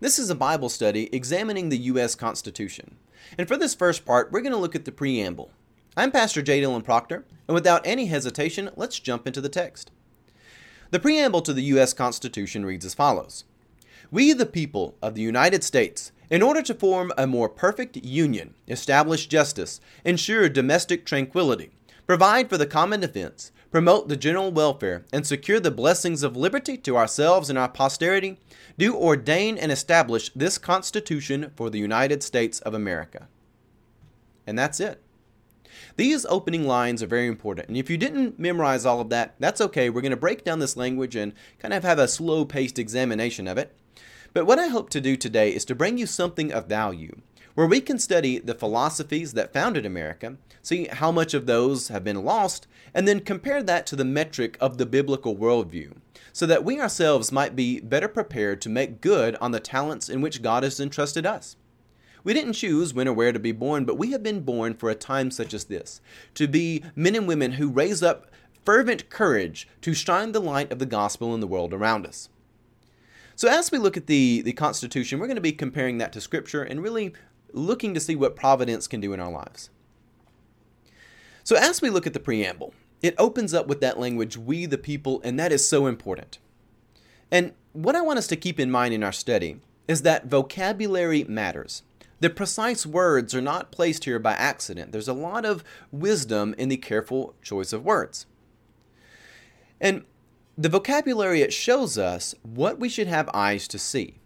This is a Bible study examining the U.S. Constitution. And for this first part, we're going to look at the preamble. I'm Pastor J. Dillon Proctor, and without any hesitation, let's jump into the text. The preamble to the U.S. Constitution reads as follows We, the people of the United States, in order to form a more perfect union, establish justice, ensure domestic tranquility, provide for the common defense, promote the general welfare, and secure the blessings of liberty to ourselves and our posterity, do ordain and establish this Constitution for the United States of America. And that's it. These opening lines are very important. And if you didn't memorize all of that, that's okay. We're going to break down this language and kind of have a slow paced examination of it. But what I hope to do today is to bring you something of value where we can study the philosophies that founded America, see how much of those have been lost, and then compare that to the metric of the biblical worldview, so that we ourselves might be better prepared to make good on the talents in which God has entrusted us. We didn't choose when or where to be born, but we have been born for a time such as this, to be men and women who raise up fervent courage to shine the light of the gospel in the world around us. So, as we look at the, the Constitution, we're going to be comparing that to Scripture and really looking to see what providence can do in our lives. So, as we look at the preamble, it opens up with that language, we the people, and that is so important. And what I want us to keep in mind in our study is that vocabulary matters. The precise words are not placed here by accident. There's a lot of wisdom in the careful choice of words. And the vocabulary it shows us what we should have eyes to see.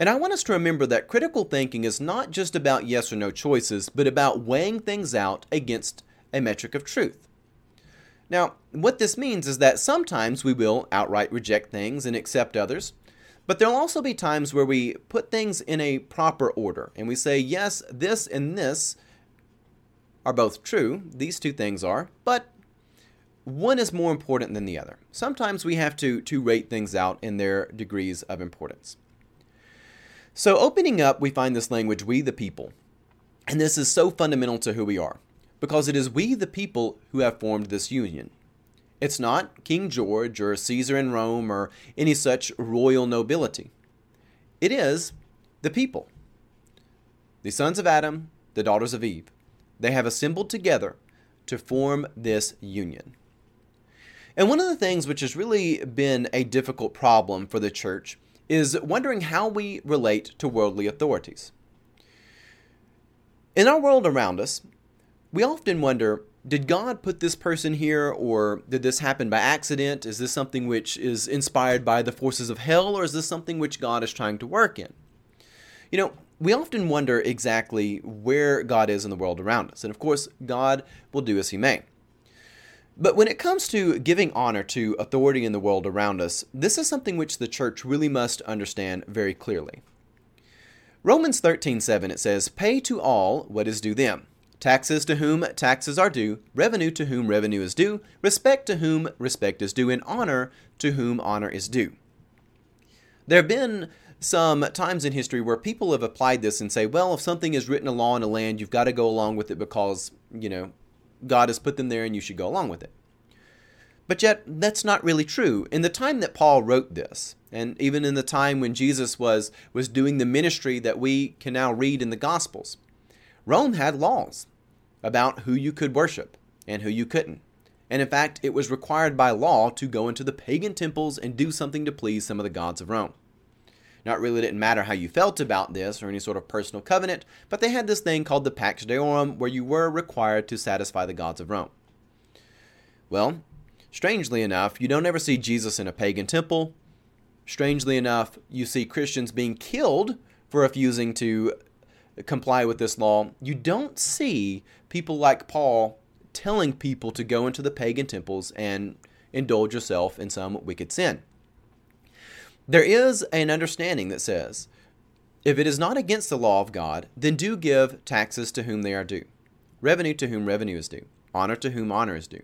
And I want us to remember that critical thinking is not just about yes or no choices, but about weighing things out against a metric of truth. Now, what this means is that sometimes we will outright reject things and accept others, but there'll also be times where we put things in a proper order and we say, yes, this and this are both true, these two things are, but one is more important than the other. Sometimes we have to, to rate things out in their degrees of importance. So, opening up, we find this language, we the people. And this is so fundamental to who we are, because it is we the people who have formed this union. It's not King George or Caesar in Rome or any such royal nobility. It is the people, the sons of Adam, the daughters of Eve. They have assembled together to form this union. And one of the things which has really been a difficult problem for the church is wondering how we relate to worldly authorities. In our world around us, we often wonder did God put this person here, or did this happen by accident? Is this something which is inspired by the forces of hell, or is this something which God is trying to work in? You know, we often wonder exactly where God is in the world around us, and of course, God will do as He may. But when it comes to giving honor to authority in the world around us, this is something which the church really must understand very clearly. Romans 13:7 it says, "Pay to all what is due them. Taxes to whom taxes are due, revenue to whom revenue is due, respect to whom respect is due, and honor to whom honor is due." There have been some times in history where people have applied this and say, well, if something is written a law in a land, you've got to go along with it because, you know, God has put them there and you should go along with it. But yet, that's not really true. In the time that Paul wrote this, and even in the time when Jesus was, was doing the ministry that we can now read in the Gospels, Rome had laws about who you could worship and who you couldn't. And in fact, it was required by law to go into the pagan temples and do something to please some of the gods of Rome. Not really didn't matter how you felt about this or any sort of personal covenant, but they had this thing called the Pax Deorum where you were required to satisfy the gods of Rome. Well, strangely enough, you don't ever see Jesus in a pagan temple. Strangely enough, you see Christians being killed for refusing to comply with this law. You don't see people like Paul telling people to go into the pagan temples and indulge yourself in some wicked sin. There is an understanding that says, if it is not against the law of God, then do give taxes to whom they are due, revenue to whom revenue is due, honor to whom honor is due.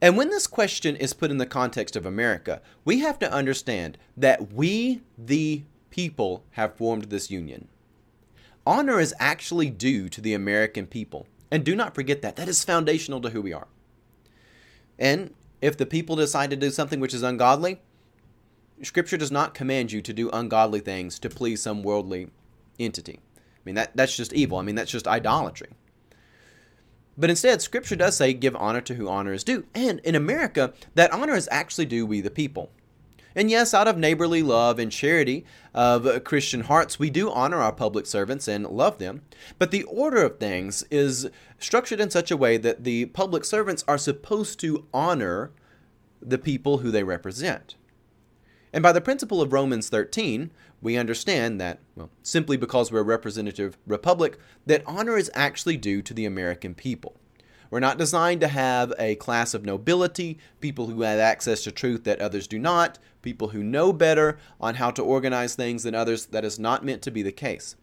And when this question is put in the context of America, we have to understand that we, the people, have formed this union. Honor is actually due to the American people. And do not forget that. That is foundational to who we are. And if the people decide to do something which is ungodly, Scripture does not command you to do ungodly things to please some worldly entity. I mean, that, that's just evil. I mean, that's just idolatry. But instead, Scripture does say, give honor to who honor is due. And in America, that honor is actually due we the people. And yes, out of neighborly love and charity of Christian hearts, we do honor our public servants and love them. But the order of things is structured in such a way that the public servants are supposed to honor the people who they represent. And by the principle of Romans 13, we understand that, well, simply because we're a representative republic, that honor is actually due to the American people. We're not designed to have a class of nobility, people who have access to truth that others do not, people who know better on how to organize things than others. That is not meant to be the case.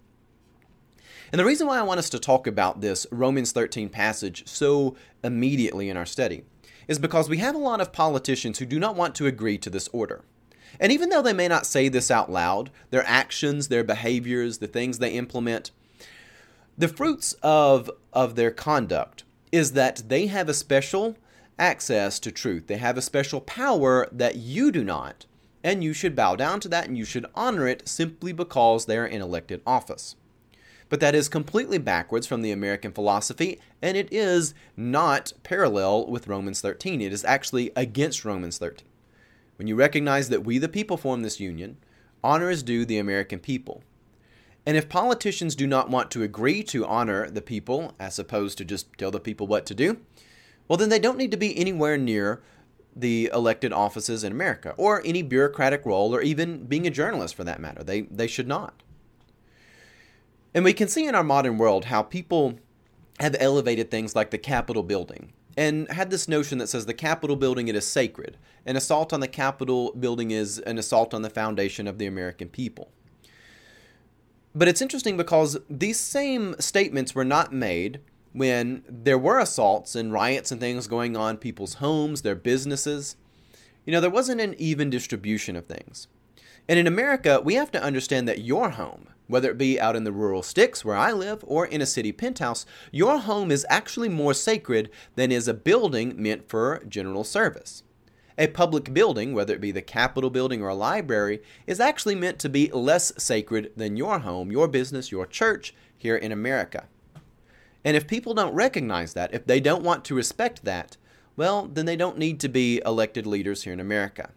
And the reason why I want us to talk about this Romans 13 passage so immediately in our study is because we have a lot of politicians who do not want to agree to this order. And even though they may not say this out loud, their actions, their behaviors, the things they implement, the fruits of, of their conduct is that they have a special access to truth. They have a special power that you do not, and you should bow down to that and you should honor it simply because they are in elected office. But that is completely backwards from the American philosophy, and it is not parallel with Romans 13. It is actually against Romans 13. When you recognize that we, the people, form this union, honor is due the American people. And if politicians do not want to agree to honor the people, as opposed to just tell the people what to do, well, then they don't need to be anywhere near the elected offices in America, or any bureaucratic role, or even being a journalist for that matter. They, they should not. And we can see in our modern world how people have elevated things like the Capitol building and had this notion that says the Capitol building it is sacred. An assault on the Capitol building is an assault on the foundation of the American people. But it's interesting because these same statements were not made when there were assaults and riots and things going on people's homes, their businesses. You know, there wasn't an even distribution of things. And in America, we have to understand that your home, whether it be out in the rural sticks where I live or in a city penthouse, your home is actually more sacred than is a building meant for general service. A public building, whether it be the Capitol building or a library, is actually meant to be less sacred than your home, your business, your church here in America. And if people don't recognize that, if they don't want to respect that, well, then they don't need to be elected leaders here in America.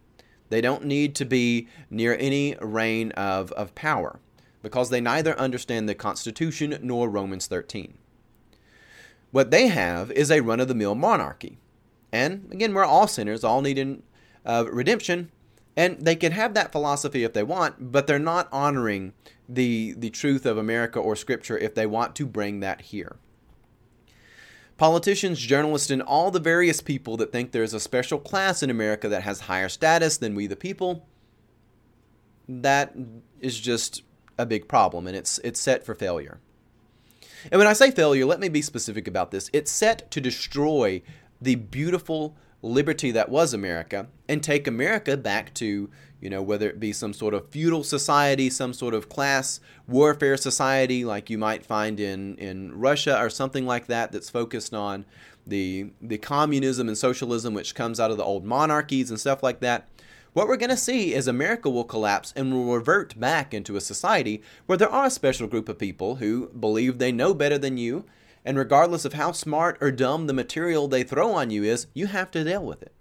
They don't need to be near any reign of, of power because they neither understand the Constitution nor Romans 13. What they have is a run of the mill monarchy. And again, we're all sinners, all needing uh, redemption. And they can have that philosophy if they want, but they're not honoring the, the truth of America or Scripture if they want to bring that here. Politicians, journalists, and all the various people that think there's a special class in America that has higher status than we the people, that is just a big problem and it's it's set for failure. And when I say failure, let me be specific about this. It's set to destroy the beautiful liberty that was America and take America back to, you know, whether it be some sort of feudal society, some sort of class warfare society like you might find in, in Russia or something like that that's focused on the the communism and socialism which comes out of the old monarchies and stuff like that. What we're going to see is America will collapse and will revert back into a society where there are a special group of people who believe they know better than you, and regardless of how smart or dumb the material they throw on you is, you have to deal with it.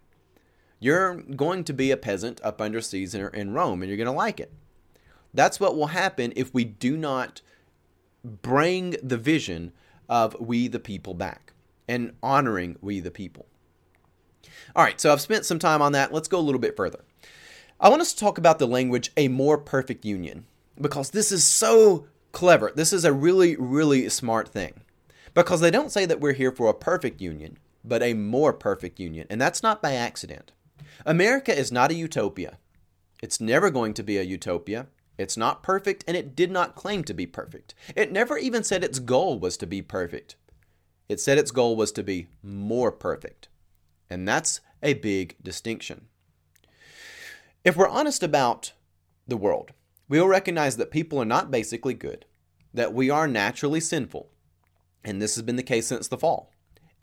You're going to be a peasant up under Caesar in Rome, and you're going to like it. That's what will happen if we do not bring the vision of we the people back and honoring we the people. All right, so I've spent some time on that. Let's go a little bit further. I want us to talk about the language a more perfect union because this is so clever. This is a really, really smart thing because they don't say that we're here for a perfect union, but a more perfect union. And that's not by accident. America is not a utopia. It's never going to be a utopia. It's not perfect, and it did not claim to be perfect. It never even said its goal was to be perfect. It said its goal was to be more perfect. And that's a big distinction. If we're honest about the world, we will recognize that people are not basically good, that we are naturally sinful, and this has been the case since the fall.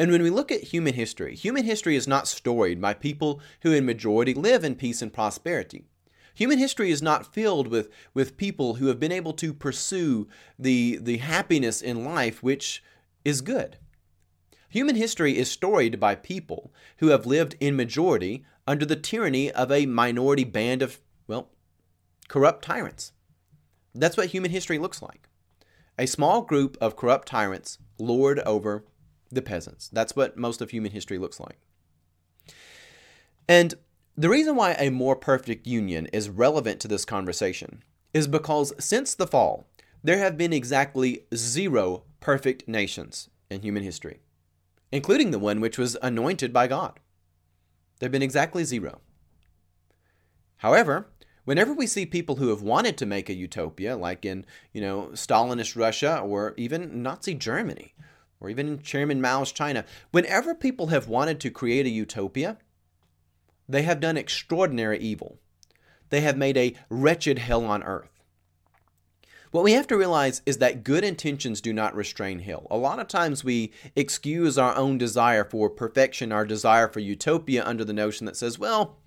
And when we look at human history, human history is not storied by people who in majority live in peace and prosperity. Human history is not filled with, with people who have been able to pursue the, the happiness in life which is good. Human history is storied by people who have lived in majority under the tyranny of a minority band of, well, corrupt tyrants. That's what human history looks like. A small group of corrupt tyrants lord over the peasants. That's what most of human history looks like. And the reason why a more perfect union is relevant to this conversation is because since the fall, there have been exactly zero perfect nations in human history, including the one which was anointed by God. There have been exactly zero. However, whenever we see people who have wanted to make a utopia, like in, you know, Stalinist Russia or even Nazi Germany, or even in Chairman Mao's China, whenever people have wanted to create a utopia, they have done extraordinary evil. They have made a wretched hell on earth. What we have to realize is that good intentions do not restrain hell. A lot of times we excuse our own desire for perfection, our desire for utopia under the notion that says, well,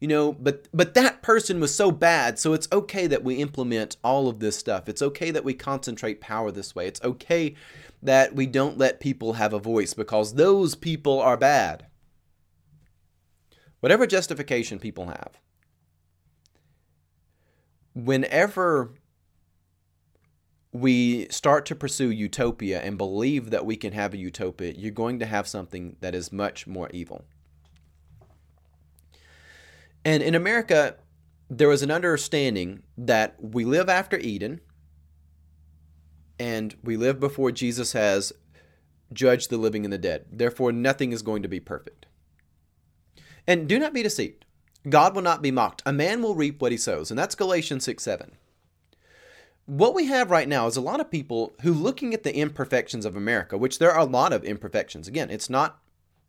you know, but but that person was so bad, so it's okay that we implement all of this stuff. It's okay that we concentrate power this way. It's okay that we don't let people have a voice because those people are bad. Whatever justification people have, whenever we start to pursue utopia and believe that we can have a utopia, you're going to have something that is much more evil. And in America, there was an understanding that we live after Eden and we live before Jesus has judged the living and the dead. Therefore, nothing is going to be perfect. And do not be deceived. God will not be mocked. A man will reap what he sows. And that's Galatians 6 7 what we have right now is a lot of people who looking at the imperfections of America, which there are a lot of imperfections. Again, it's not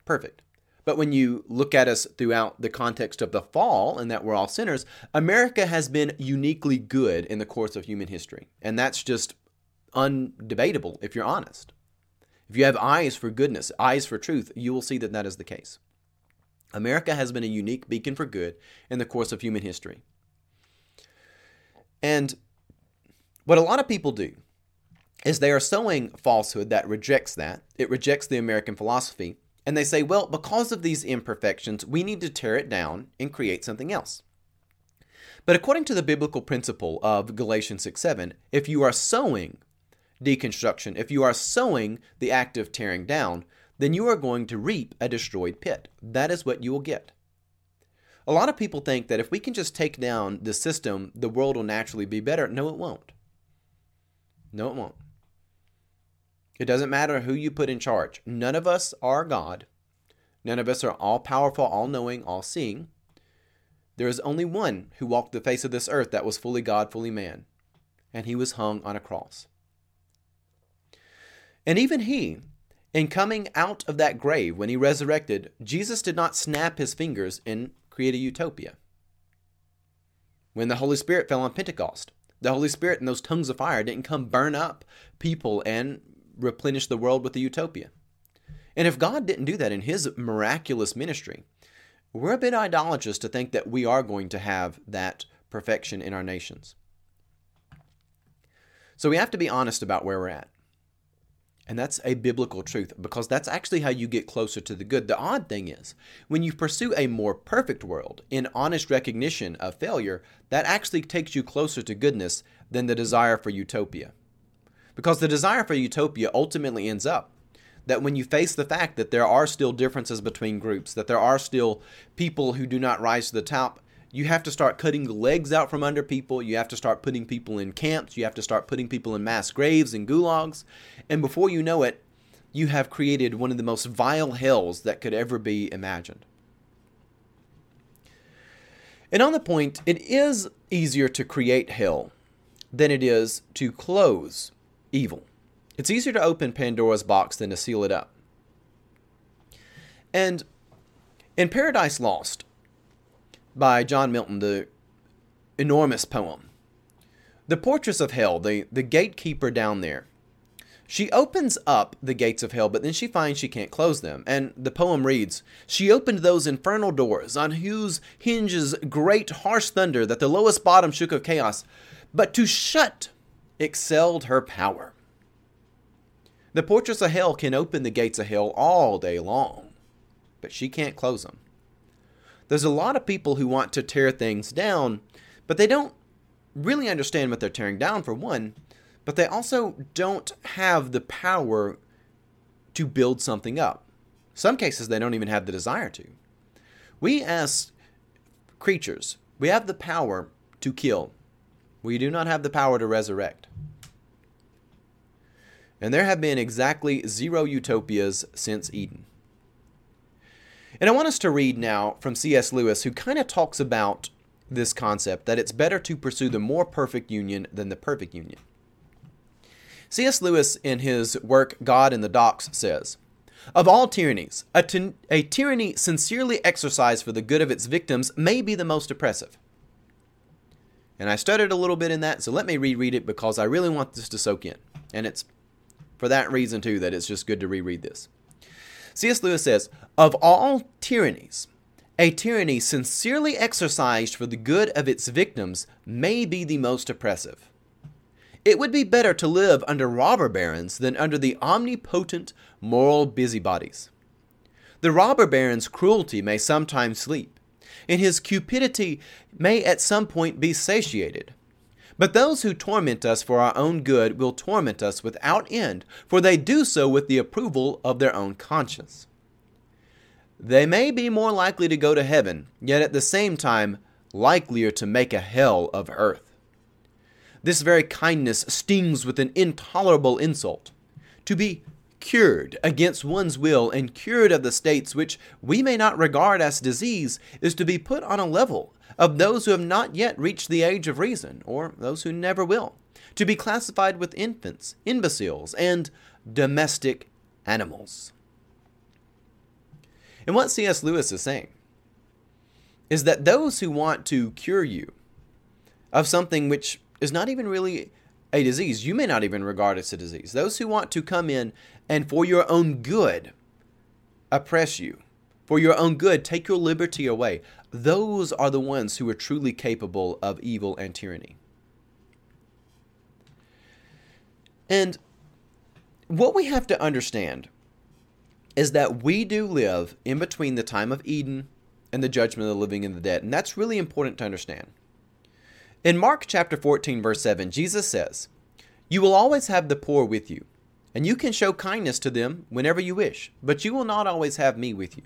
perfect. But when you look at us throughout the context of the fall and that we're all sinners, America has been uniquely good in the course of human history. And that's just undebatable if you're honest. If you have eyes for goodness, eyes for truth, you will see that that is the case. America has been a unique beacon for good in the course of human history. And what a lot of people do is they are sowing falsehood that rejects that. It rejects the American philosophy. And they say, well, because of these imperfections, we need to tear it down and create something else. But according to the biblical principle of Galatians 6 7, if you are sowing deconstruction, if you are sowing the act of tearing down, then you are going to reap a destroyed pit. That is what you will get. A lot of people think that if we can just take down the system, the world will naturally be better. No, it won't. No, it won't. It doesn't matter who you put in charge. None of us are God. None of us are all powerful, all knowing, all seeing. There is only one who walked the face of this earth that was fully God, fully man, and he was hung on a cross. And even he, in coming out of that grave when he resurrected, Jesus did not snap his fingers and create a utopia. When the Holy Spirit fell on Pentecost, the Holy Spirit and those tongues of fire didn't come burn up people and replenish the world with a utopia. And if God didn't do that in his miraculous ministry, we're a bit idolatrous to think that we are going to have that perfection in our nations. So we have to be honest about where we're at. And that's a biblical truth because that's actually how you get closer to the good. The odd thing is, when you pursue a more perfect world in honest recognition of failure, that actually takes you closer to goodness than the desire for utopia. Because the desire for utopia ultimately ends up that when you face the fact that there are still differences between groups, that there are still people who do not rise to the top, you have to start cutting the legs out from under people. You have to start putting people in camps. You have to start putting people in mass graves and gulags. And before you know it, you have created one of the most vile hells that could ever be imagined. And on the point, it is easier to create hell than it is to close evil. It's easier to open Pandora's box than to seal it up. And in Paradise Lost, by John Milton, the enormous poem. The Portress of Hell, the, the gatekeeper down there, She opens up the gates of hell, but then she finds she can't close them. And the poem reads She opened those infernal doors, on whose hinges great harsh thunder that the lowest bottom shook of chaos, but to shut excelled her power. The portress of hell can open the gates of hell all day long, but she can't close them. There's a lot of people who want to tear things down, but they don't really understand what they're tearing down, for one, but they also don't have the power to build something up. Some cases, they don't even have the desire to. We, as creatures, we have the power to kill. We do not have the power to resurrect. And there have been exactly zero utopias since Eden. And I want us to read now from C.S. Lewis, who kind of talks about this concept that it's better to pursue the more perfect union than the perfect union. C.S. Lewis, in his work God in the Docks, says Of all tyrannies, a, a tyranny sincerely exercised for the good of its victims may be the most oppressive. And I stuttered a little bit in that, so let me reread it because I really want this to soak in. And it's for that reason, too, that it's just good to reread this. C.S. Lewis says Of all tyrannies, a tyranny sincerely exercised for the good of its victims may be the most oppressive. It would be better to live under robber barons than under the omnipotent moral busybodies. The robber baron's cruelty may sometimes sleep, and his cupidity may at some point be satiated. But those who torment us for our own good will torment us without end, for they do so with the approval of their own conscience. They may be more likely to go to heaven, yet at the same time likelier to make a hell of earth. This very kindness stings with an intolerable insult. To be cured against one's will and cured of the states which we may not regard as disease is to be put on a level of those who have not yet reached the age of reason, or those who never will, to be classified with infants, imbeciles, and domestic animals. And what C.S. Lewis is saying is that those who want to cure you of something which is not even really a disease. You may not even regard as a disease. Those who want to come in and for your own good oppress you, for your own good take your liberty away, those are the ones who are truly capable of evil and tyranny. And what we have to understand is that we do live in between the time of Eden and the judgment of the living and the dead. And that's really important to understand. In Mark chapter 14, verse 7, Jesus says, You will always have the poor with you, and you can show kindness to them whenever you wish, but you will not always have me with you.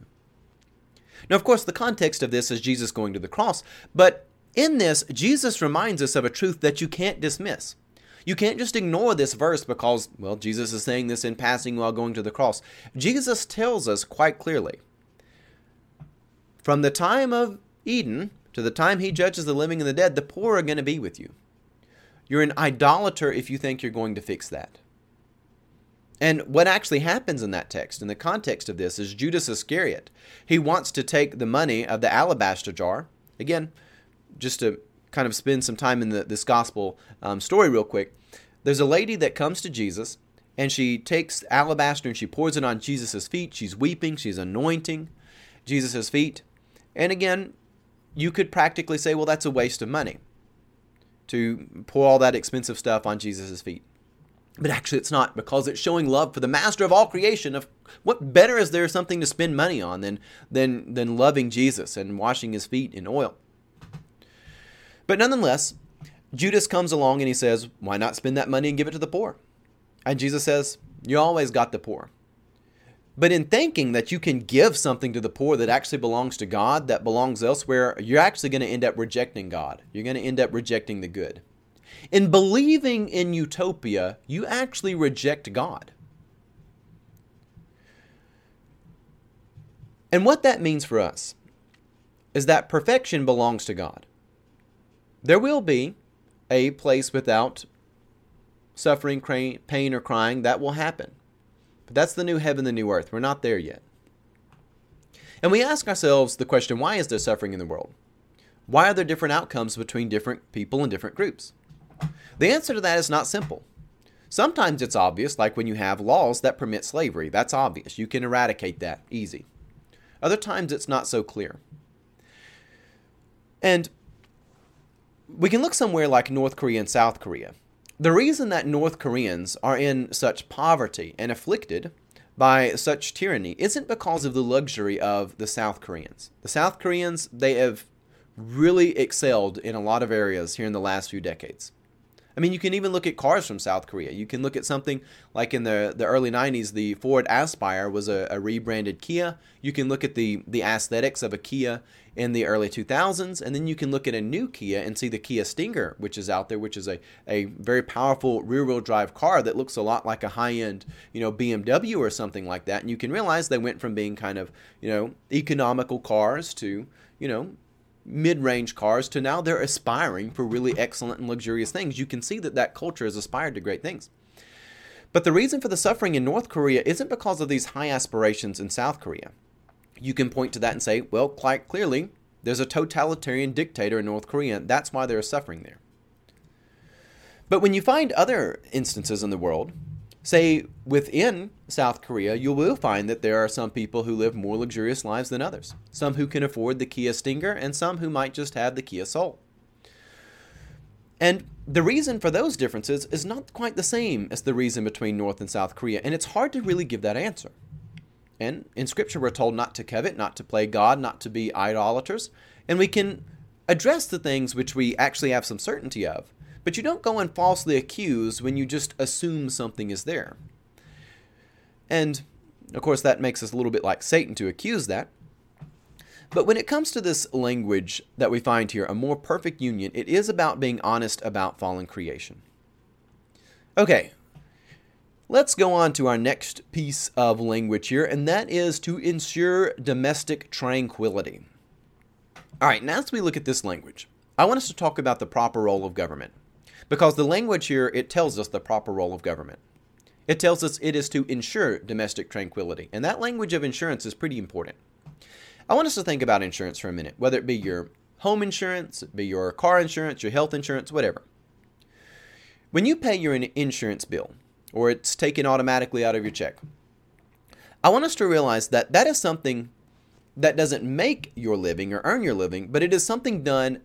Now, of course, the context of this is Jesus going to the cross, but in this, Jesus reminds us of a truth that you can't dismiss. You can't just ignore this verse because, well, Jesus is saying this in passing while going to the cross. Jesus tells us quite clearly from the time of Eden to the time he judges the living and the dead, the poor are going to be with you. You're an idolater if you think you're going to fix that. And what actually happens in that text, in the context of this, is Judas Iscariot. He wants to take the money of the alabaster jar. Again, just to kind of spend some time in the, this gospel um, story real quick. There's a lady that comes to Jesus, and she takes alabaster and she pours it on Jesus' feet. She's weeping, she's anointing Jesus' feet. And again, you could practically say, well, that's a waste of money to pour all that expensive stuff on Jesus' feet. But actually, it's not because it's showing love for the master of all creation. Of what better is there something to spend money on than, than, than loving Jesus and washing his feet in oil? But nonetheless, Judas comes along and he says, Why not spend that money and give it to the poor? And Jesus says, You always got the poor. But in thinking that you can give something to the poor that actually belongs to God, that belongs elsewhere, you're actually going to end up rejecting God. You're going to end up rejecting the good. In believing in utopia, you actually reject God. And what that means for us is that perfection belongs to God. There will be a place without suffering, pain, or crying. That will happen. But that's the new heaven, the new earth. We're not there yet. And we ask ourselves the question why is there suffering in the world? Why are there different outcomes between different people and different groups? The answer to that is not simple. Sometimes it's obvious, like when you have laws that permit slavery. That's obvious. You can eradicate that easy. Other times it's not so clear. And we can look somewhere like North Korea and South Korea. The reason that North Koreans are in such poverty and afflicted by such tyranny isn't because of the luxury of the South Koreans. The South Koreans, they have really excelled in a lot of areas here in the last few decades. I mean, you can even look at cars from South Korea. You can look at something like in the, the early 90s, the Ford Aspire was a, a rebranded Kia. You can look at the, the aesthetics of a Kia in the early 2000s, and then you can look at a new Kia and see the Kia Stinger, which is out there, which is a, a very powerful rear wheel drive car that looks a lot like a high end, you know, BMW or something like that. And you can realize they went from being kind of, you know, economical cars to, you know, mid-range cars to now they're aspiring for really excellent and luxurious things. You can see that that culture has aspired to great things. But the reason for the suffering in North Korea isn't because of these high aspirations in South Korea. You can point to that and say, well, quite clearly, there's a totalitarian dictator in North Korea. That's why they're suffering there. But when you find other instances in the world say within South Korea, you will find that there are some people who live more luxurious lives than others. Some who can afford the Kia Stinger, and some who might just have the Kia Soul. And the reason for those differences is not quite the same as the reason between North and South Korea, and it's hard to really give that answer. And in Scripture, we're told not to covet, not to play God, not to be idolaters, and we can address the things which we actually have some certainty of but you don't go and falsely accuse when you just assume something is there. And, of course, that makes us a little bit like Satan to accuse that. But when it comes to this language that we find here, a more perfect union, it is about being honest about fallen creation. Okay, let's go on to our next piece of language here, and that is to ensure domestic tranquility. All right, now as we look at this language, I want us to talk about the proper role of government. Because the language here, it tells us the proper role of government. It tells us it is to ensure domestic tranquility. And that language of insurance is pretty important. I want us to think about insurance for a minute, whether it be your home insurance, be your car insurance, your health insurance, whatever. When you pay your insurance bill, or it's taken automatically out of your check, I want us to realize that that is something that doesn't make your living or earn your living, but it is something done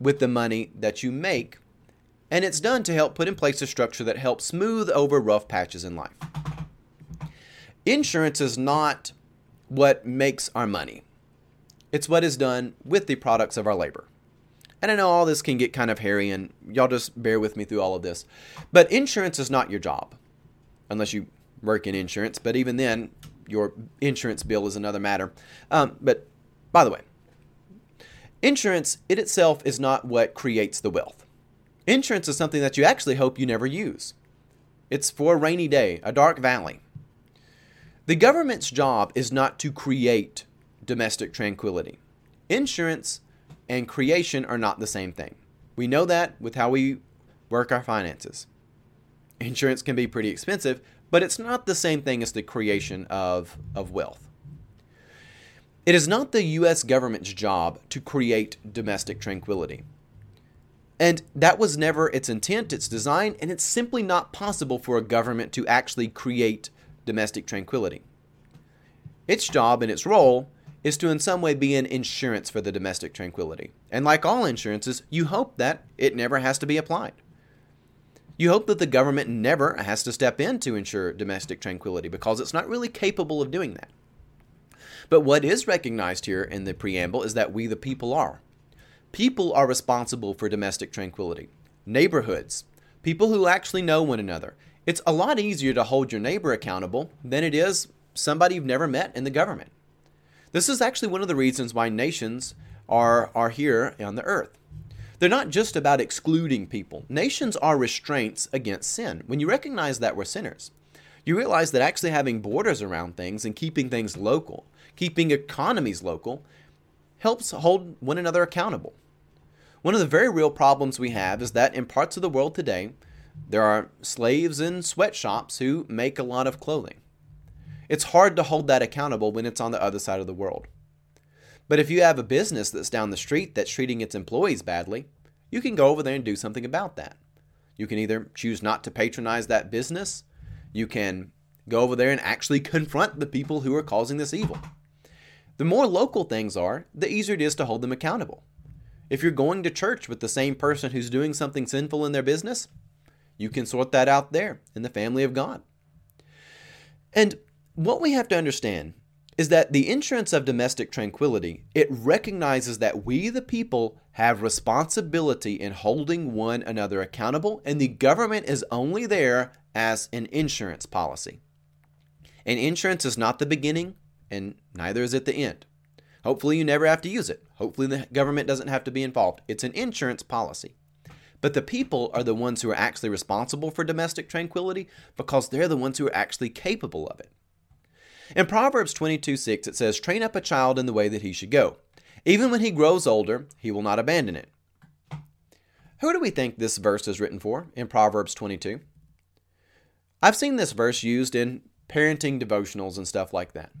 with the money that you make and it's done to help put in place a structure that helps smooth over rough patches in life. Insurance is not what makes our money. It's what is done with the products of our labor. And I know all this can get kind of hairy, and y'all just bear with me through all of this. But insurance is not your job, unless you work in insurance. But even then, your insurance bill is another matter. Um, but by the way, insurance it itself is not what creates the wealth. Insurance is something that you actually hope you never use. It's for a rainy day, a dark valley. The government's job is not to create domestic tranquility. Insurance and creation are not the same thing. We know that with how we work our finances. Insurance can be pretty expensive, but it's not the same thing as the creation of, of wealth. It is not the U.S. government's job to create domestic tranquility. And that was never its intent, its design, and it's simply not possible for a government to actually create domestic tranquility. Its job and its role is to in some way be an insurance for the domestic tranquility. And like all insurances, you hope that it never has to be applied. You hope that the government never has to step in to ensure domestic tranquility because it's not really capable of doing that. But what is recognized here in the preamble is that we, the people, are. People are responsible for domestic tranquility. Neighborhoods, people who actually know one another. It's a lot easier to hold your neighbor accountable than it is somebody you've never met in the government. This is actually one of the reasons why nations are, are here on the earth. They're not just about excluding people. Nations are restraints against sin. When you recognize that we're sinners, you realize that actually having borders around things and keeping things local, keeping economies local, helps hold one another accountable. One of the very real problems we have is that in parts of the world today, there are slaves in sweatshops who make a lot of clothing. It's hard to hold that accountable when it's on the other side of the world. But if you have a business that's down the street that's treating its employees badly, you can go over there and do something about that. You can either choose not to patronize that business, you can go over there and actually confront the people who are causing this evil. The more local things are, the easier it is to hold them accountable. If you're going to church with the same person who's doing something sinful in their business, you can sort that out there in the family of God. And what we have to understand is that the insurance of domestic tranquility, it recognizes that we the people have responsibility in holding one another accountable and the government is only there as an insurance policy. And insurance is not the beginning and neither is it the end. Hopefully you never have to use it. Hopefully the government doesn't have to be involved. It's an insurance policy. But the people are the ones who are actually responsible for domestic tranquility because they're the ones who are actually capable of it. In Proverbs 22 6, it says, Train up a child in the way that he should go. Even when he grows older, he will not abandon it. Who do we think this verse is written for in Proverbs 22? I've seen this verse used in parenting devotionals and stuff like that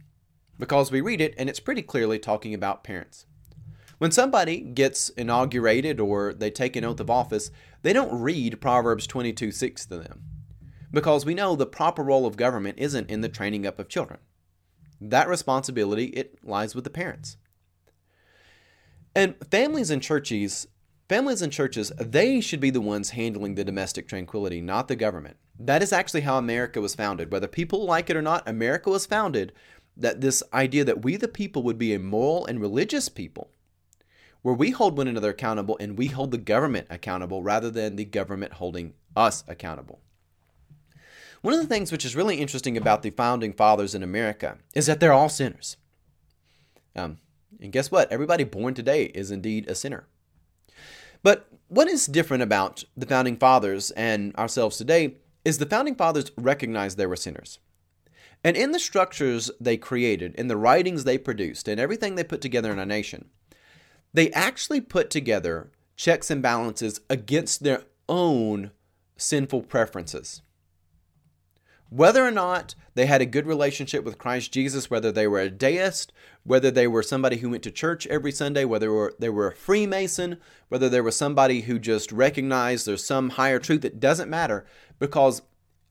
because we read it and it's pretty clearly talking about parents. When somebody gets inaugurated or they take an oath of office, they don't read Proverbs 22 6 to them because we know the proper role of government isn't in the training up of children. That responsibility it lies with the parents. And families and churches, families and churches, they should be the ones handling the domestic tranquility, not the government. That is actually how America was founded. Whether people like it or not, America was founded that this idea that we the people would be a moral and religious people where we hold one another accountable and we hold the government accountable rather than the government holding us accountable. One of the things which is really interesting about the founding fathers in America is that they're all sinners. Um, and guess what? Everybody born today is indeed a sinner. But what is different about the founding fathers and ourselves today is the founding fathers recognized they were sinners. And in the structures they created, in the writings they produced, and everything they put together in a nation, they actually put together checks and balances against their own sinful preferences. Whether or not they had a good relationship with Christ Jesus, whether they were a deist, whether they were somebody who went to church every Sunday, whether they were, a Freemason, whether they were somebody who just recognized there's some higher truth, it doesn't matter because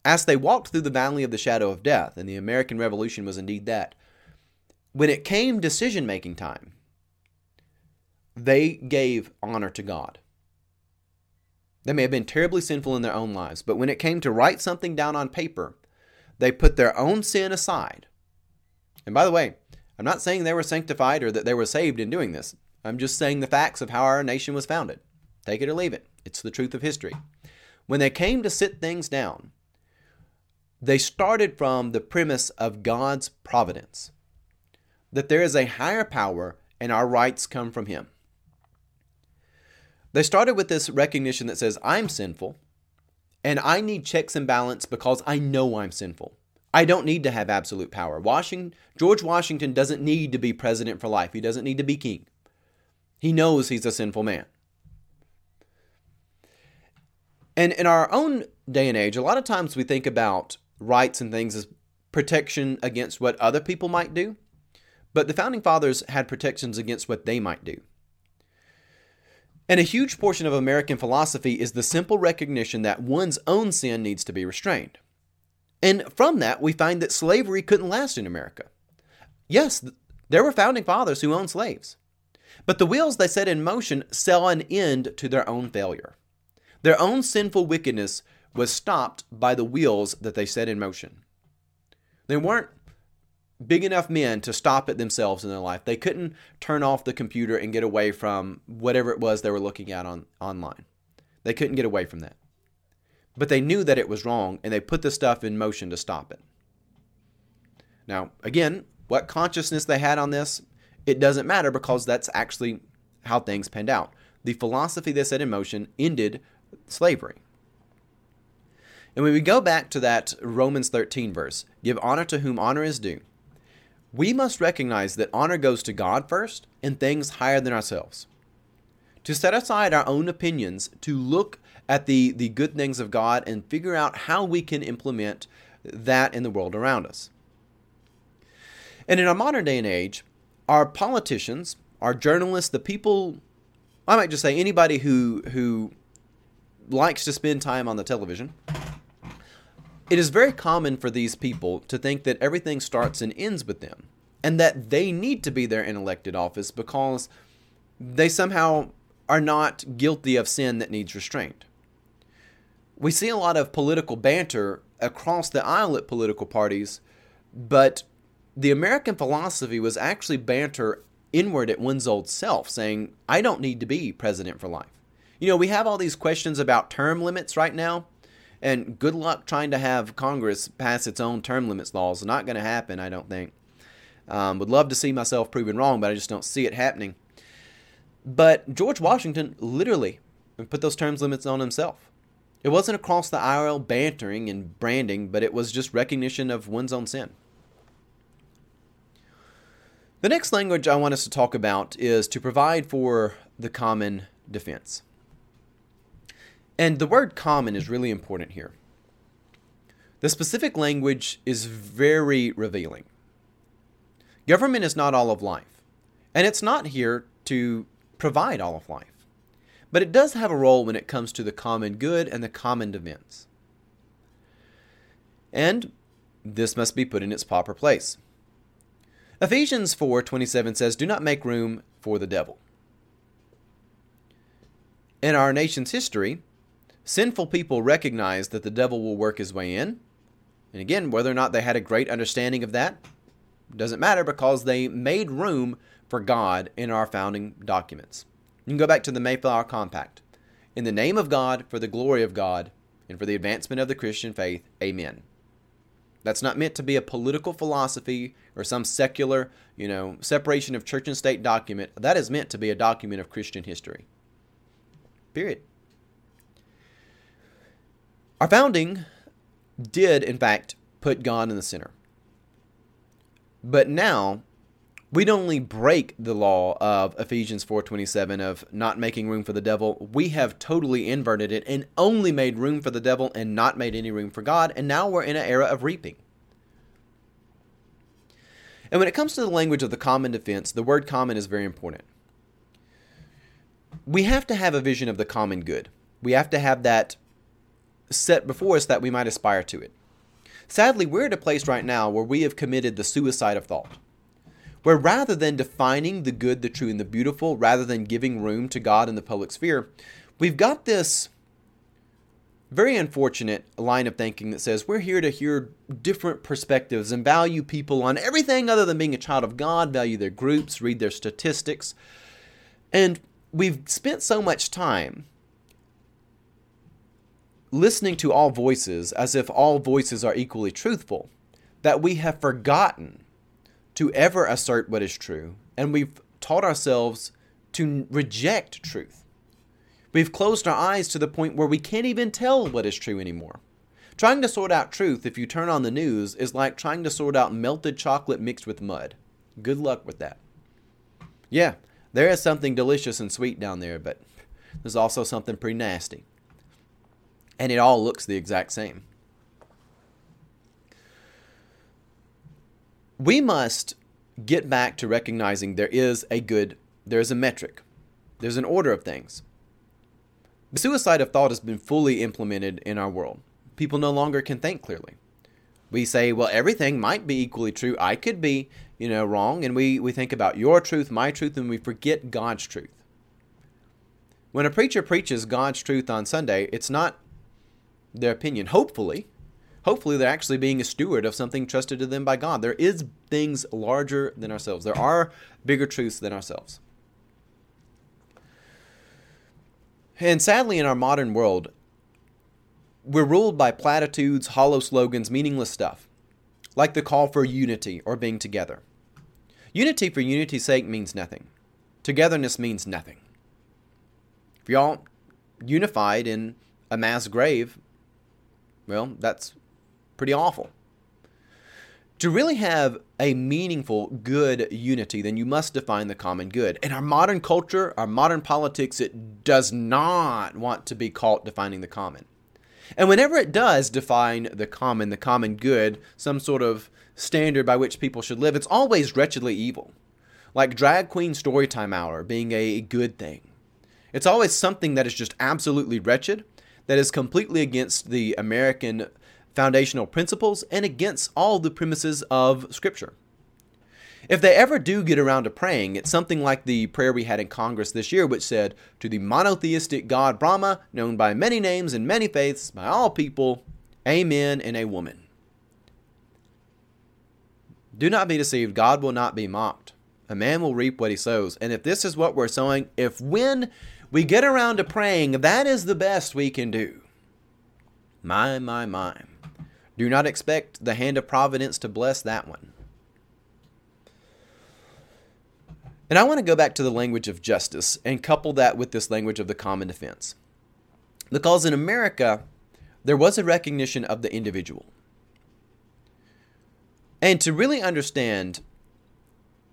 as they walked through the valley of the shadow of death, and the American Revolution was indeed that, when it came decision making time, they gave honor to God. They may have been terribly sinful in their own lives, but when it came to write something down on paper, they put their own sin aside. And by the way, I'm not saying they were sanctified or that they were saved in doing this. I'm just saying the facts of how our nation was founded. Take it or leave it. It's the truth of history. When they came to sit things down, they started from the premise of God's providence that there is a higher power and our rights come from Him. They started with this recognition that says, I'm sinful, and I need checks and balance because I know I'm sinful. I don't need to have absolute power. Washington, George Washington doesn't need to be president for life. He doesn't need to be king. He knows he's a sinful man. And in our own day and age, a lot of times we think about rights and things as protection against what other people might do. But the founding fathers had protections against what they might do. And a huge portion of American philosophy is the simple recognition that one's own sin needs to be restrained. And from that, we find that slavery couldn't last in America. Yes, there were founding fathers who owned slaves, but the wheels they set in motion saw an end to their own failure. Their own sinful wickedness was stopped by the wheels that they set in motion. They weren't big enough men to stop it themselves in their life. They couldn't turn off the computer and get away from whatever it was they were looking at on online. They couldn't get away from that. But they knew that it was wrong and they put the stuff in motion to stop it. Now, again, what consciousness they had on this, it doesn't matter because that's actually how things panned out. The philosophy they set in motion ended slavery. And when we go back to that Romans 13 verse, give honor to whom honor is due, we must recognize that honor goes to God first and things higher than ourselves. To set aside our own opinions, to look at the, the good things of God and figure out how we can implement that in the world around us. And in our modern day and age, our politicians, our journalists, the people, I might just say anybody who who likes to spend time on the television. It is very common for these people to think that everything starts and ends with them, and that they need to be there in elected office because they somehow are not guilty of sin that needs restraint. We see a lot of political banter across the aisle at political parties, but the American philosophy was actually banter inward at one's old self, saying, I don't need to be president for life. You know, we have all these questions about term limits right now, and good luck trying to have Congress pass its own term limits laws. Not going to happen, I don't think. Um, would love to see myself proven wrong, but I just don't see it happening. But George Washington literally put those term limits on himself. It wasn't across the IRL bantering and branding, but it was just recognition of one's own sin. The next language I want us to talk about is to provide for the common defense. And the word common is really important here. The specific language is very revealing. Government is not all of life, and it's not here to provide all of life. But it does have a role when it comes to the common good and the common defense. And this must be put in its proper place. Ephesians 4:27 says, "Do not make room for the devil." In our nation's history, sinful people recognize that the devil will work his way in. And again, whether or not they had a great understanding of that doesn't matter because they made room for God in our founding documents. You can go back to the Mayflower Compact. In the name of God, for the glory of God, and for the advancement of the Christian faith, amen. That's not meant to be a political philosophy or some secular, you know, separation of church and state document. That is meant to be a document of Christian history. Period. Our founding did, in fact, put God in the center. But now we not only break the law of Ephesians 4:27 of not making room for the devil. We have totally inverted it and only made room for the devil and not made any room for God, and now we're in an era of reaping. And when it comes to the language of the common defense, the word common is very important. We have to have a vision of the common good. We have to have that set before us that we might aspire to it. Sadly, we're at a place right now where we have committed the suicide of thought. Where rather than defining the good, the true, and the beautiful, rather than giving room to God in the public sphere, we've got this very unfortunate line of thinking that says we're here to hear different perspectives and value people on everything other than being a child of God, value their groups, read their statistics. And we've spent so much time listening to all voices as if all voices are equally truthful, that we have forgotten to ever assert what is true, and we've taught ourselves to reject truth. We've closed our eyes to the point where we can't even tell what is true anymore. Trying to sort out truth, if you turn on the news, is like trying to sort out melted chocolate mixed with mud. Good luck with that. Yeah, there is something delicious and sweet down there, but there's also something pretty nasty and it all looks the exact same. We must get back to recognizing there is a good, there is a metric, there's an order of things. The suicide of thought has been fully implemented in our world. People no longer can think clearly. We say, well, everything might be equally true. I could be, you know, wrong. And we, we think about your truth, my truth, and we forget God's truth. When a preacher preaches God's truth on Sunday, it's not their opinion. Hopefully, hopefully they're actually being a steward of something trusted to them by God. There is things larger than ourselves. There are bigger truths than ourselves. And sadly, in our modern world, we're ruled by platitudes, hollow slogans, meaningless stuff, like the call for unity or being together. Unity for unity's sake means nothing. Togetherness means nothing. If y'all unified in a mass grave, well, that's pretty awful. To really have a meaningful, good unity, then you must define the common good. In our modern culture, our modern politics, it does not want to be caught defining the common. And whenever it does define the common, the common good, some sort of standard by which people should live, it's always wretchedly evil. Like drag queen storytime hour being a good thing. It's always something that is just absolutely wretched that is completely against the American foundational principles and against all the premises of Scripture. If they ever do get around to praying, it's something like the prayer we had in Congress this year, which said, To the monotheistic God Brahma, known by many names and many faiths, by all people, Amen and a woman. Do not be deceived. God will not be mocked. A man will reap what he sows. And if this is what we're sowing, if when we get around to praying, that is the best we can do. My, my, my. Do not expect the hand of providence to bless that one. And I want to go back to the language of justice and couple that with this language of the common defense. Because in America, there was a recognition of the individual. And to really understand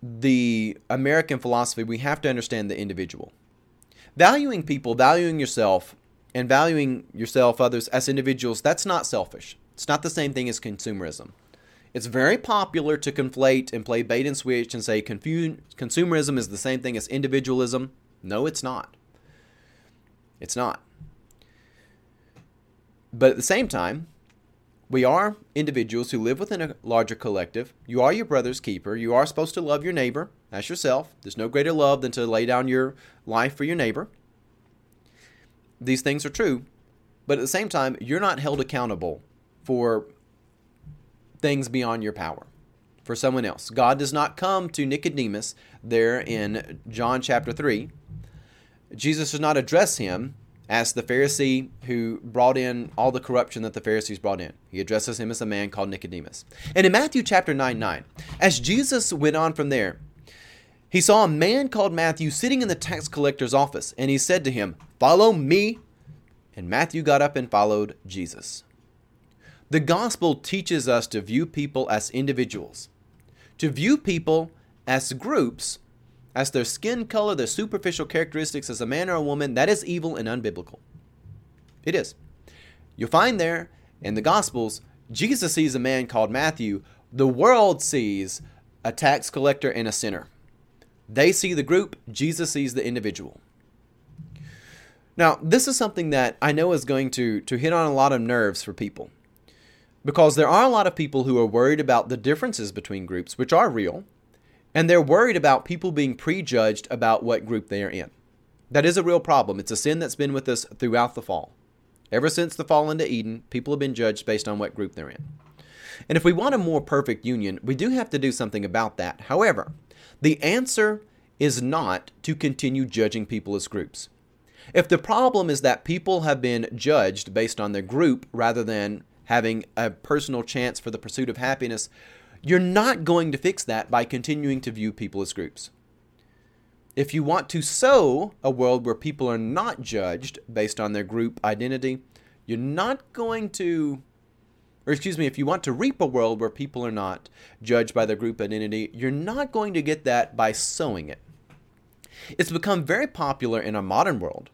the American philosophy, we have to understand the individual. Valuing people, valuing yourself, and valuing yourself, others as individuals, that's not selfish. It's not the same thing as consumerism. It's very popular to conflate and play bait and switch and say consumerism is the same thing as individualism. No, it's not. It's not. But at the same time, we are individuals who live within a larger collective. You are your brother's keeper. You are supposed to love your neighbor as yourself. There's no greater love than to lay down your life for your neighbor. These things are true, but at the same time, you're not held accountable for things beyond your power for someone else. God does not come to Nicodemus there in John chapter 3. Jesus does not address him as the Pharisee who brought in all the corruption that the Pharisees brought in. He addresses him as a man called Nicodemus. And in Matthew chapter 9 9, as Jesus went on from there, he saw a man called Matthew sitting in the tax collector's office, and he said to him, Follow me. And Matthew got up and followed Jesus. The gospel teaches us to view people as individuals, to view people as groups, as their skin color, their superficial characteristics as a man or a woman, that is evil and unbiblical. It is. You'll find there in the gospels, Jesus sees a man called Matthew. The world sees a tax collector and a sinner. They see the group, Jesus sees the individual. Now, this is something that I know is going to, to hit on a lot of nerves for people because there are a lot of people who are worried about the differences between groups, which are real, and they're worried about people being prejudged about what group they are in. That is a real problem. It's a sin that's been with us throughout the fall. Ever since the fall into Eden, people have been judged based on what group they're in. And if we want a more perfect union, we do have to do something about that. However, the answer is not to continue judging people as groups. If the problem is that people have been judged based on their group rather than having a personal chance for the pursuit of happiness, you're not going to fix that by continuing to view people as groups. If you want to sow a world where people are not judged based on their group identity, you're not going to, or excuse me, if you want to reap a world where people are not judged by their group identity, you're not going to get that by sowing it. It's become very popular in our modern world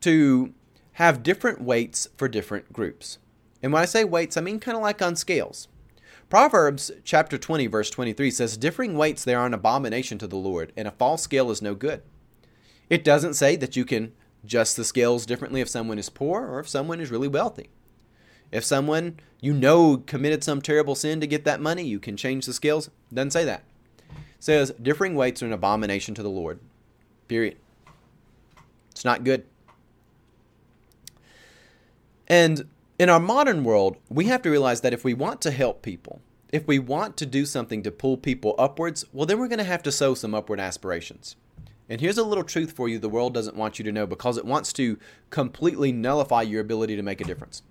to have different weights for different groups. And when I say weights, I mean kind of like on scales. Proverbs chapter 20 verse 23 says differing weights they are an abomination to the Lord and a false scale is no good. It doesn't say that you can adjust the scales differently if someone is poor or if someone is really wealthy. If someone you know committed some terrible sin to get that money, you can change the scales. Doesn't say that. It says differing weights are an abomination to the Lord. Period. It's not good. And in our modern world, we have to realize that if we want to help people, if we want to do something to pull people upwards, well, then we're going to have to sow some upward aspirations. And here's a little truth for you the world doesn't want you to know because it wants to completely nullify your ability to make a difference.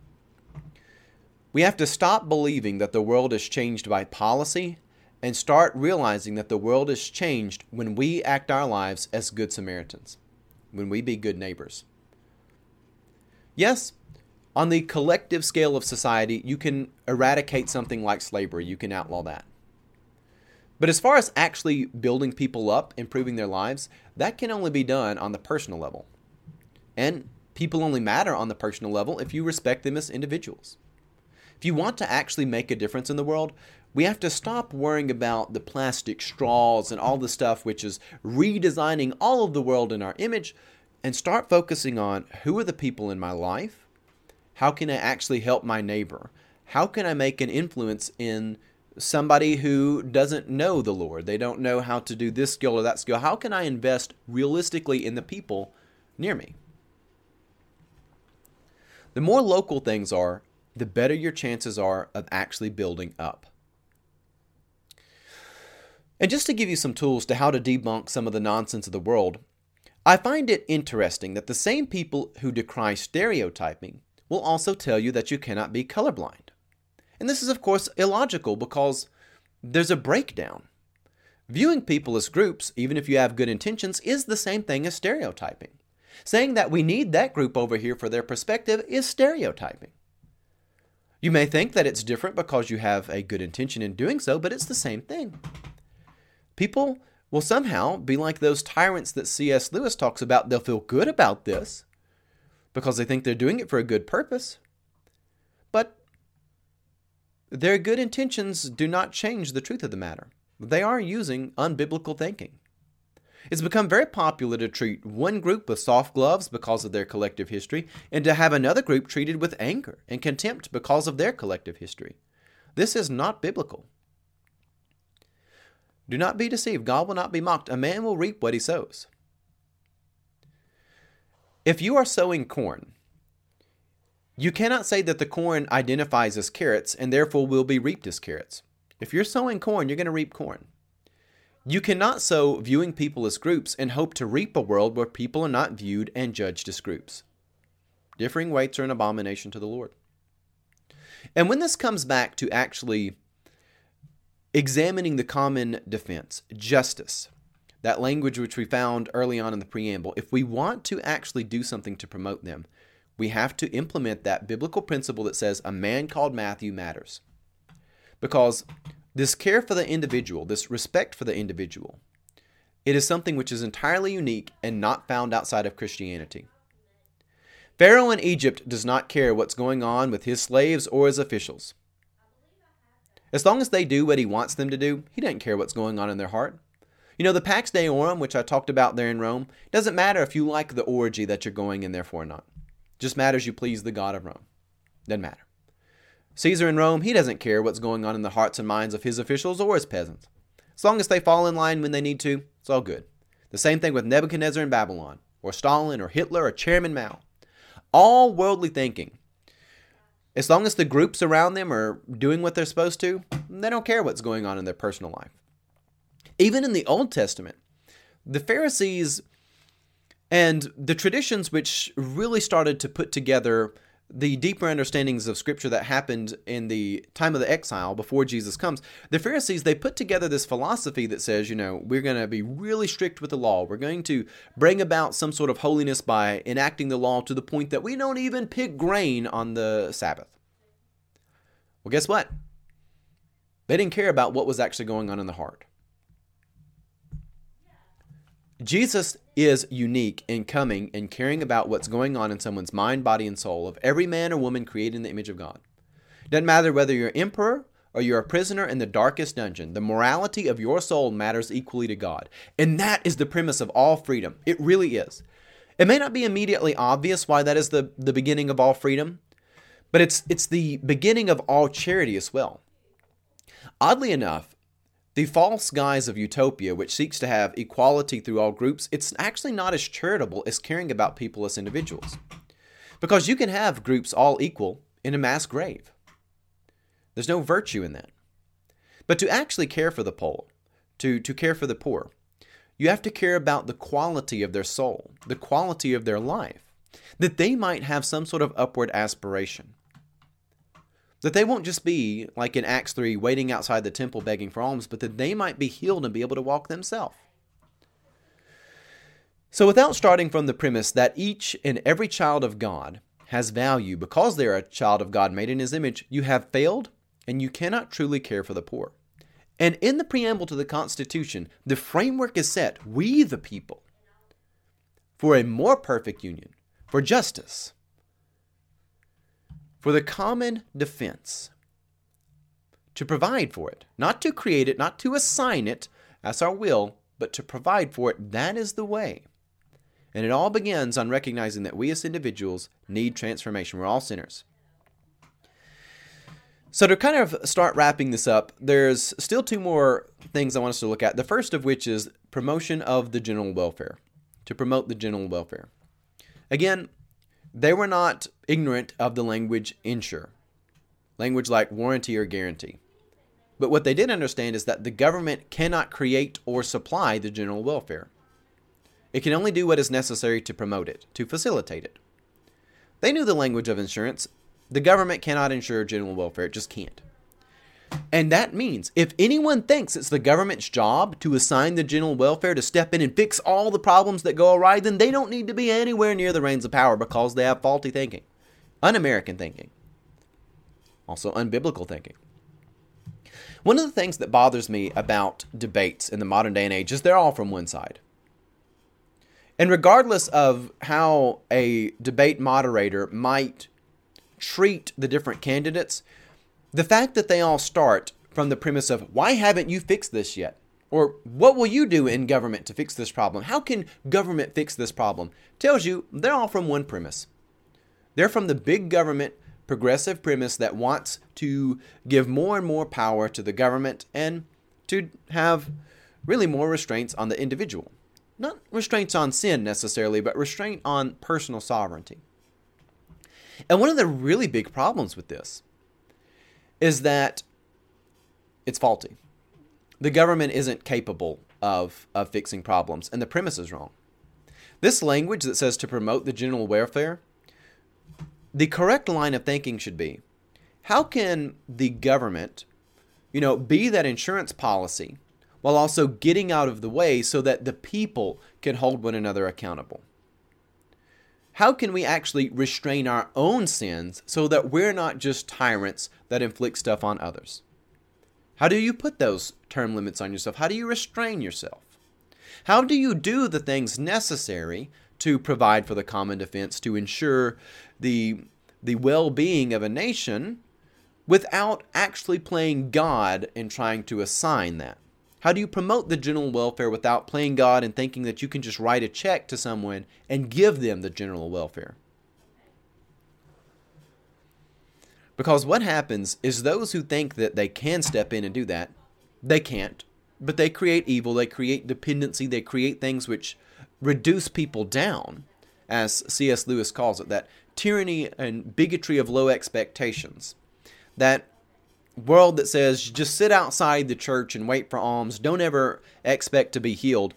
We have to stop believing that the world is changed by policy and start realizing that the world is changed when we act our lives as good Samaritans, when we be good neighbors. Yes, on the collective scale of society, you can eradicate something like slavery, you can outlaw that. But as far as actually building people up, improving their lives, that can only be done on the personal level. And people only matter on the personal level if you respect them as individuals. If you want to actually make a difference in the world, we have to stop worrying about the plastic straws and all the stuff which is redesigning all of the world in our image and start focusing on who are the people in my life How can I actually help my neighbor? How can I make an influence in somebody who doesn't know the Lord? They don't know how to do this skill or that skill. How can I invest realistically in the people near me? The more local things are, the better your chances are of actually building up. And just to give you some tools to how to debunk some of the nonsense of the world, I find it interesting that the same people who decry stereotyping will also tell you that you cannot be colorblind. And this is, of course, illogical because there's a breakdown. Viewing people as groups, even if you have good intentions, is the same thing as stereotyping. Saying that we need that group over here for their perspective is stereotyping. You may think that it's different because you have a good intention in doing so, but it's the same thing. People will somehow be like those tyrants that C.S. Lewis talks about. They'll feel good about this because they think they're doing it for a good purpose. But their good intentions do not change the truth of the matter. They are using unbiblical thinking. It's become very popular to treat one group with soft gloves because of their collective history, and to have another group treated with anger and contempt because of their collective history. This is not biblical. Do not be deceived. God will not be mocked. A man will reap what he sows. If you are sowing corn, you cannot say that the corn identifies as carrots and therefore will be reaped as carrots. If you're sowing corn, you're going to reap corn. You cannot sow viewing people as groups and hope to reap a world where people are not viewed and judged as groups. Differing weights are an abomination to the Lord. And when this comes back to actually examining the common defense, justice, that language which we found early on in the preamble, if we want to actually do something to promote them, we have to implement that biblical principle that says a man called Matthew matters. Because this care for the individual, this respect for the individual, it is something which is entirely unique and not found outside of Christianity. Pharaoh in Egypt does not care what's going on with his slaves or his officials. As long as they do what he wants them to do, he doesn't care what's going on in their heart. You know, the Pax Deorum, which I talked about there in Rome, doesn't matter if you like the orgy that you're going in there for or not. It just matters you please the God of Rome. Doesn't matter. Caesar in Rome, he doesn't care what's going on in the hearts and minds of his officials or his peasants. As long as they fall in line when they need to, it's all good. The same thing with Nebuchadnezzar in Babylon, or Stalin, or Hitler, or Chairman Mao. All worldly thinking. As long as the groups around them are doing what they're supposed to, they don't care what's going on in their personal life. Even in the Old Testament, the Pharisees and the traditions which really started to put together the deeper understandings of scripture that happened in the time of the exile before Jesus comes, the Pharisees, they put together this philosophy that says, you know, we're going to be really strict with the law. We're going to bring about some sort of holiness by enacting the law to the point that we don't even pick grain on the Sabbath. Well, guess what? They didn't care about what was actually going on in the heart. Jesus is unique in coming and caring about what's going on in someone's mind, body, and soul of every man or woman created in the image of God. Doesn't matter whether you're emperor or you're a prisoner in the darkest dungeon, the morality of your soul matters equally to God. And that is the premise of all freedom. It really is. It may not be immediately obvious why that is the, the beginning of all freedom, but it's it's the beginning of all charity as well. Oddly enough, the false guise of utopia, which seeks to have equality through all groups, it's actually not as charitable as caring about people as individuals. Because you can have groups all equal in a mass grave. There's no virtue in that. But to actually care for the poor, to, to care for the poor, you have to care about the quality of their soul, the quality of their life, that they might have some sort of upward aspiration. That they won't just be, like in Acts 3, waiting outside the temple begging for alms, but that they might be healed and be able to walk themselves. So, without starting from the premise that each and every child of God has value because they're a child of God made in His image, you have failed and you cannot truly care for the poor. And in the preamble to the Constitution, the framework is set, we the people, for a more perfect union, for justice, for the common defense, to provide for it, not to create it, not to assign it as our will, but to provide for it. That is the way. And it all begins on recognizing that we as individuals need transformation. We're all sinners. So, to kind of start wrapping this up, there's still two more things I want us to look at. The first of which is promotion of the general welfare, to promote the general welfare. Again, they were not ignorant of the language insure, language like warranty or guarantee. But what they did understand is that the government cannot create or supply the general welfare. It can only do what is necessary to promote it, to facilitate it. They knew the language of insurance. The government cannot insure general welfare, it just can't. And that means if anyone thinks it's the government's job to assign the general welfare to step in and fix all the problems that go awry, then they don't need to be anywhere near the reins of power because they have faulty thinking, un American thinking, also unbiblical thinking. One of the things that bothers me about debates in the modern day and age is they're all from one side. And regardless of how a debate moderator might treat the different candidates, the fact that they all start from the premise of, why haven't you fixed this yet? Or what will you do in government to fix this problem? How can government fix this problem? Tells you they're all from one premise. They're from the big government progressive premise that wants to give more and more power to the government and to have really more restraints on the individual not restraints on sin necessarily, but restraint on personal sovereignty. And one of the really big problems with this is that it's faulty. The government isn't capable of, of fixing problems, and the premise is wrong. This language that says to promote the general welfare, the correct line of thinking should be how can the government, you know, be that insurance policy while also getting out of the way so that the people can hold one another accountable? How can we actually restrain our own sins so that we're not just tyrants that inflict stuff on others? How do you put those term limits on yourself? How do you restrain yourself? How do you do the things necessary to provide for the common defense to ensure the the well-being of a nation without actually playing God and trying to assign that? How do you promote the general welfare without playing God and thinking that you can just write a check to someone and give them the general welfare? Because what happens is those who think that they can step in and do that, they can't. But they create evil, they create dependency, they create things which reduce people down, as C.S. Lewis calls it, that tyranny and bigotry of low expectations. That world that says just sit outside the church and wait for alms, don't ever expect to be healed,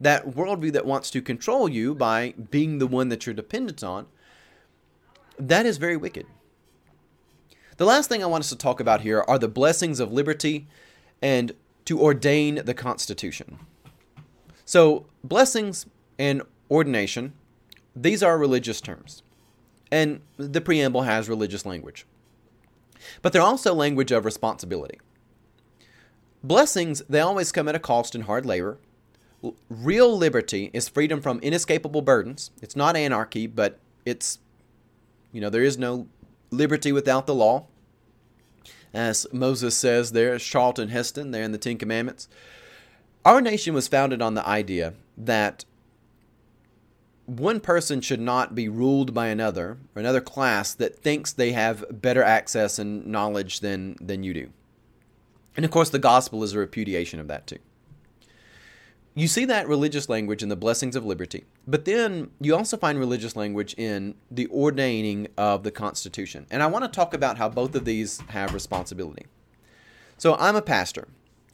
that worldview that wants to control you by being the one that you're dependent on, that is very wicked. The last thing I want us to talk about here are the blessings of liberty and to ordain the Constitution. So, blessings and ordination, these are religious terms. And the preamble has religious language but they're also language of responsibility. Blessings, they always come at a cost and hard labor. Real liberty is freedom from inescapable burdens. It's not anarchy, but it's, you know, there is no liberty without the law. As Moses says there, Charlton Heston, there in the Ten Commandments. Our nation was founded on the idea that one person should not be ruled by another or another class that thinks they have better access and knowledge than than you do. And of course the gospel is a repudiation of that too. You see that religious language in the blessings of liberty, but then you also find religious language in the ordaining of the Constitution. And I want to talk about how both of these have responsibility. So I'm a pastor,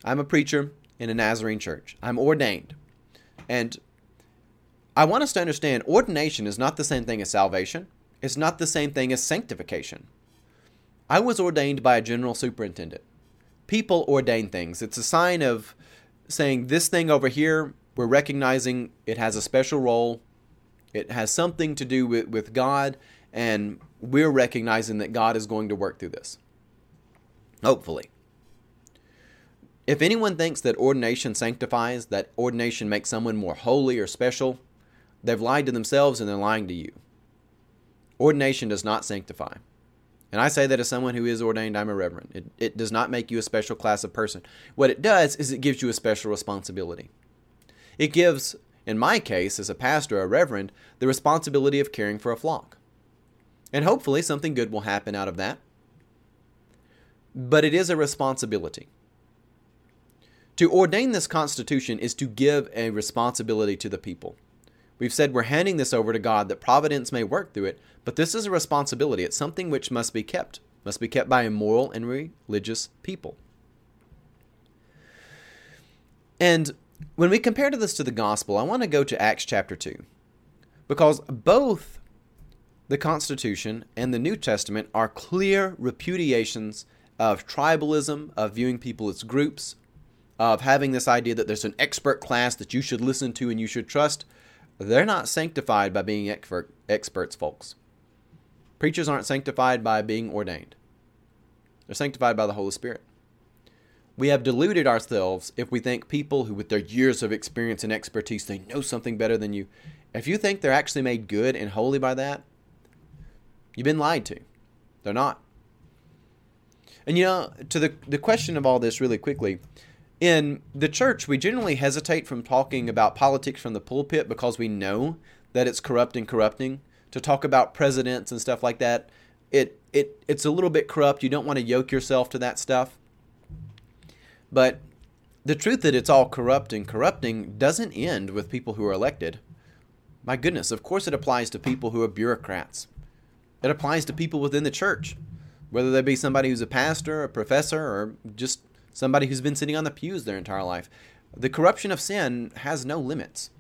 I'm a preacher in a Nazarene church, I'm ordained. And I want us to understand ordination is not the same thing as salvation. It's not the same thing as sanctification. I was ordained by a general superintendent. People ordain things. It's a sign of saying this thing over here, we're recognizing it has a special role. It has something to do with, with God, and we're recognizing that God is going to work through this. Hopefully. If anyone thinks that ordination sanctifies, that ordination makes someone more holy or special, They've lied to themselves and they're lying to you. Ordination does not sanctify. And I say that as someone who is ordained, I'm a reverend. It, it does not make you a special class of person. What it does is it gives you a special responsibility. It gives in my case, as a pastor, a reverend, the responsibility of caring for a flock. And hopefully something good will happen out of that. But it is a responsibility. To ordain this Constitution is to give a responsibility to the people. We've said we're handing this over to God that providence may work through it, but this is a responsibility. It's something which must be kept, must be kept by a moral and religious people. And when we compare this to the gospel, I want to go to Acts chapter 2. Because both the Constitution and the New Testament are clear repudiations of tribalism, of viewing people as groups, of having this idea that there's an expert class that you should listen to and you should trust. They're not sanctified by being expert, experts, folks. Preachers aren't sanctified by being ordained, they're sanctified by the Holy Spirit. We have deluded ourselves if we think people who, with their years of experience and expertise, they know something better than you. If you think they're actually made good and holy by that, you've been lied to. They're not. And you know, to the, the question of all this really quickly, in the church, we generally hesitate from talking about politics from the pulpit because we know that it's corrupt and corrupting. To talk about presidents and stuff like that, it, it it's a little bit corrupt. You don't want to yoke yourself to that stuff. But the truth that it's all corrupt and corrupting doesn't end with people who are elected. My goodness, of course it applies to people who are bureaucrats. It applies to people within the church, whether they be somebody who's a pastor, a professor, or just somebody who's been sitting on the pews their entire life. The corruption of sin has no limits.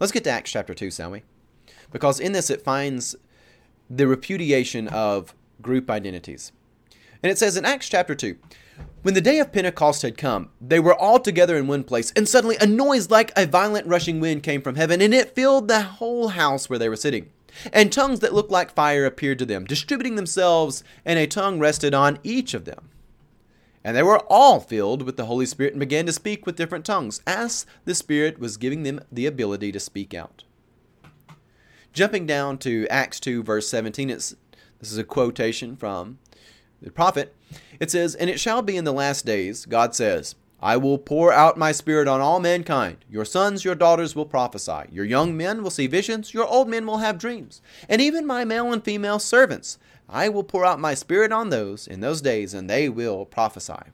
Let's get to Acts chapter 2, shall we? Because in this it finds the repudiation of group identities. And it says in Acts chapter 2 When the day of Pentecost had come, they were all together in one place, and suddenly a noise like a violent rushing wind came from heaven, and it filled the whole house where they were sitting. And tongues that looked like fire appeared to them, distributing themselves, and a tongue rested on each of them. And they were all filled with the Holy Spirit and began to speak with different tongues, as the Spirit was giving them the ability to speak out. Jumping down to Acts 2, verse 17, it's, this is a quotation from the prophet. It says, And it shall be in the last days, God says, I will pour out my spirit on all mankind. Your sons, your daughters will prophesy. Your young men will see visions. Your old men will have dreams. And even my male and female servants I will pour out my spirit on those in those days, and they will prophesy.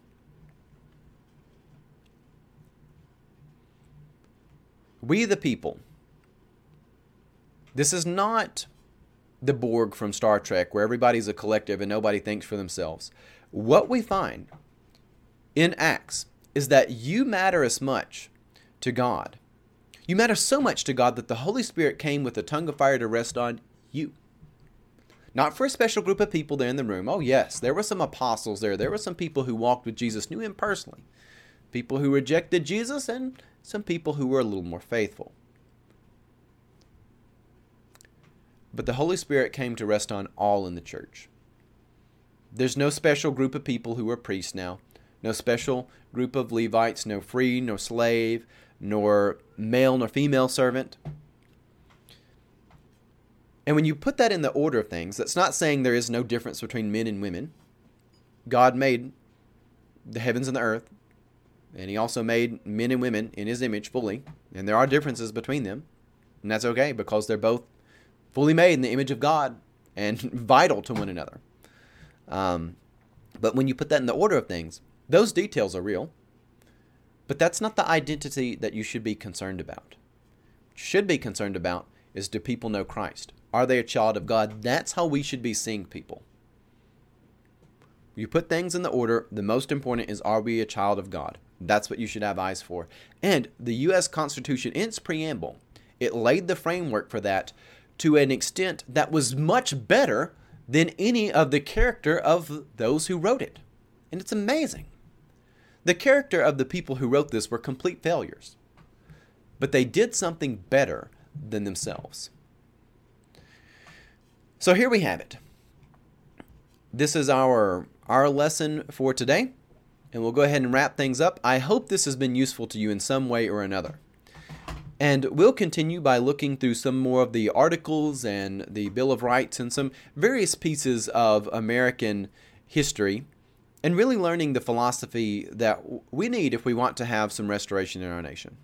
We the people. This is not the Borg from Star Trek, where everybody's a collective and nobody thinks for themselves. What we find in Acts is that you matter as much to God. You matter so much to God that the Holy Spirit came with a tongue of fire to rest on you. Not for a special group of people there in the room. Oh, yes, there were some apostles there. There were some people who walked with Jesus, knew him personally. People who rejected Jesus, and some people who were a little more faithful. But the Holy Spirit came to rest on all in the church. There's no special group of people who are priests now, no special group of Levites, no free nor slave, nor male nor female servant. And when you put that in the order of things, that's not saying there is no difference between men and women. God made the heavens and the earth, and He also made men and women in His image fully, and there are differences between them, and that's okay because they're both fully made in the image of God and vital to one another. Um, but when you put that in the order of things, those details are real, but that's not the identity that you should be concerned about. Should be concerned about is do people know Christ? Are they a child of God? That's how we should be seeing people. You put things in the order. The most important is are we a child of God? That's what you should have eyes for. And the U.S. Constitution, in its preamble, it laid the framework for that to an extent that was much better than any of the character of those who wrote it. And it's amazing. The character of the people who wrote this were complete failures. But they did something better than themselves. So here we have it. This is our our lesson for today, and we'll go ahead and wrap things up. I hope this has been useful to you in some way or another. And we'll continue by looking through some more of the articles and the Bill of Rights and some various pieces of American history and really learning the philosophy that we need if we want to have some restoration in our nation.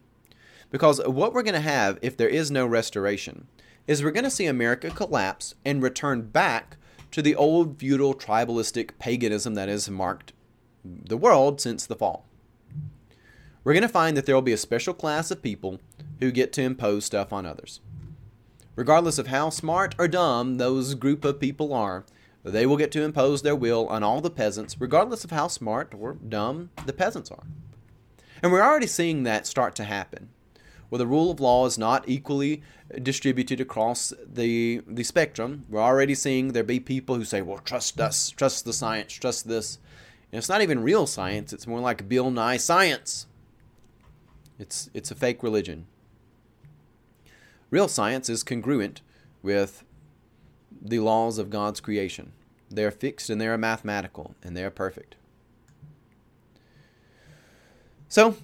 Because what we're going to have if there is no restoration is we're going to see America collapse and return back to the old feudal tribalistic paganism that has marked the world since the fall. We're going to find that there will be a special class of people who get to impose stuff on others. Regardless of how smart or dumb those group of people are, they will get to impose their will on all the peasants, regardless of how smart or dumb the peasants are. And we're already seeing that start to happen, where the rule of law is not equally distributed across the, the spectrum. We're already seeing there be people who say, well, trust us, trust the science, trust this. And it's not even real science, it's more like Bill Nye science. It's, it's a fake religion. Real science is congruent with the laws of God's creation. They are fixed and they are mathematical and they are perfect. So,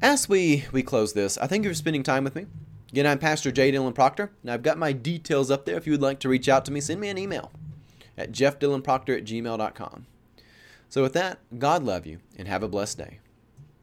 as we, we close this, I thank you for spending time with me. Again, I'm Pastor J. Dylan Proctor, and I've got my details up there. If you would like to reach out to me, send me an email at jeffdylanproctor at gmail.com. So, with that, God love you and have a blessed day.